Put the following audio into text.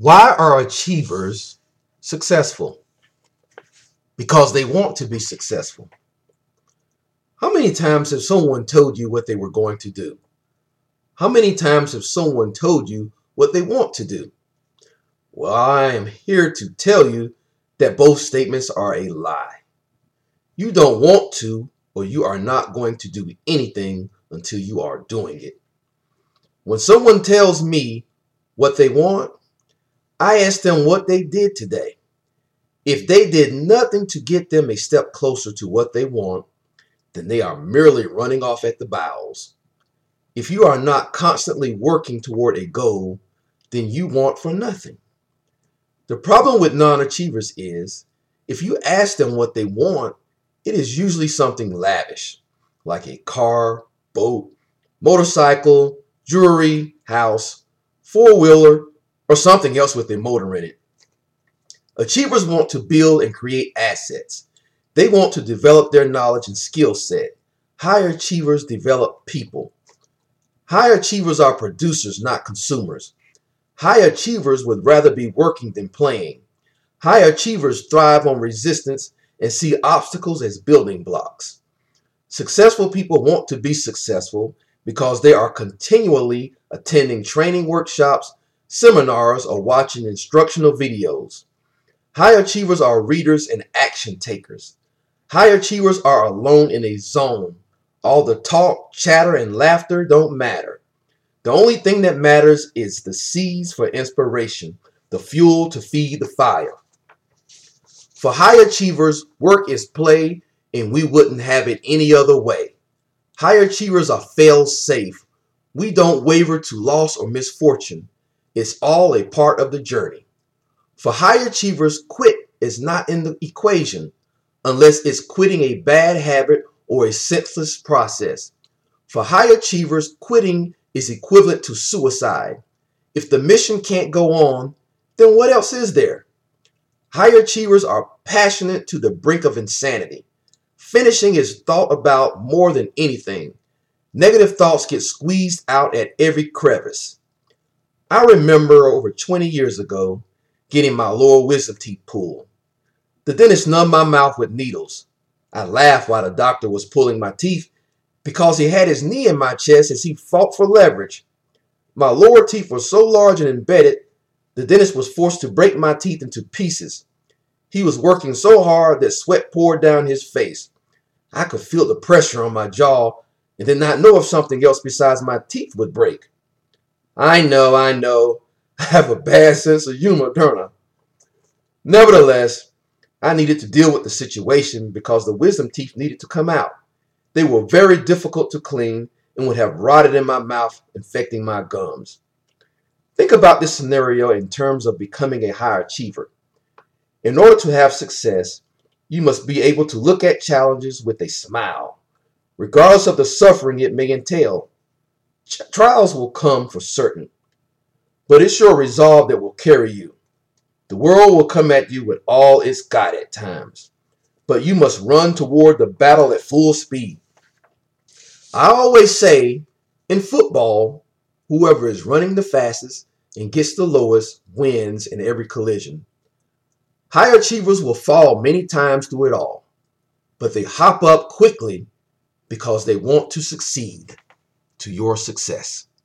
Why are achievers successful? Because they want to be successful. How many times have someone told you what they were going to do? How many times have someone told you what they want to do? Well, I am here to tell you that both statements are a lie. You don't want to, or you are not going to do anything until you are doing it. When someone tells me what they want, I ask them what they did today. If they did nothing to get them a step closer to what they want, then they are merely running off at the bowels. If you are not constantly working toward a goal, then you want for nothing. The problem with non achievers is if you ask them what they want, it is usually something lavish, like a car, boat, motorcycle, jewelry, house, four wheeler, or something else with a motor in it. Achievers want to build and create assets. They want to develop their knowledge and skill set. High achievers develop people. High achievers are producers, not consumers. High achievers would rather be working than playing. High achievers thrive on resistance and see obstacles as building blocks. Successful people want to be successful because they are continually attending training workshops, seminars, or watching instructional videos. High achievers are readers and action takers. High achievers are alone in a zone. All the talk, chatter, and laughter don't matter. The only thing that matters is the seeds for inspiration, the fuel to feed the fire. For high achievers, work is play, and we wouldn't have it any other way. High achievers are fail safe. We don't waver to loss or misfortune. It's all a part of the journey. For high achievers, quit is not in the equation unless it's quitting a bad habit or a senseless process. For high achievers, quitting is equivalent to suicide. If the mission can't go on, then what else is there? High achievers are passionate to the brink of insanity. Finishing is thought about more than anything. Negative thoughts get squeezed out at every crevice. I remember over 20 years ago getting my lower wisdom teeth pulled. The dentist numbed my mouth with needles. I laughed while the doctor was pulling my teeth because he had his knee in my chest as he fought for leverage. My lower teeth were so large and embedded the dentist was forced to break my teeth into pieces. He was working so hard that sweat poured down his face. I could feel the pressure on my jaw and did not know if something else besides my teeth would break. I know, I know. I have a bad sense of humor, don't I? Nevertheless, I needed to deal with the situation because the wisdom teeth needed to come out. They were very difficult to clean and would have rotted in my mouth, infecting my gums. Think about this scenario in terms of becoming a high achiever. In order to have success, you must be able to look at challenges with a smile, regardless of the suffering it may entail. Trials will come for certain, but it's your resolve that will carry you. The world will come at you with all it's got at times, but you must run toward the battle at full speed. I always say in football, whoever is running the fastest and gets the lowest wins in every collision. High achievers will fall many times through it all, but they hop up quickly because they want to succeed to your success.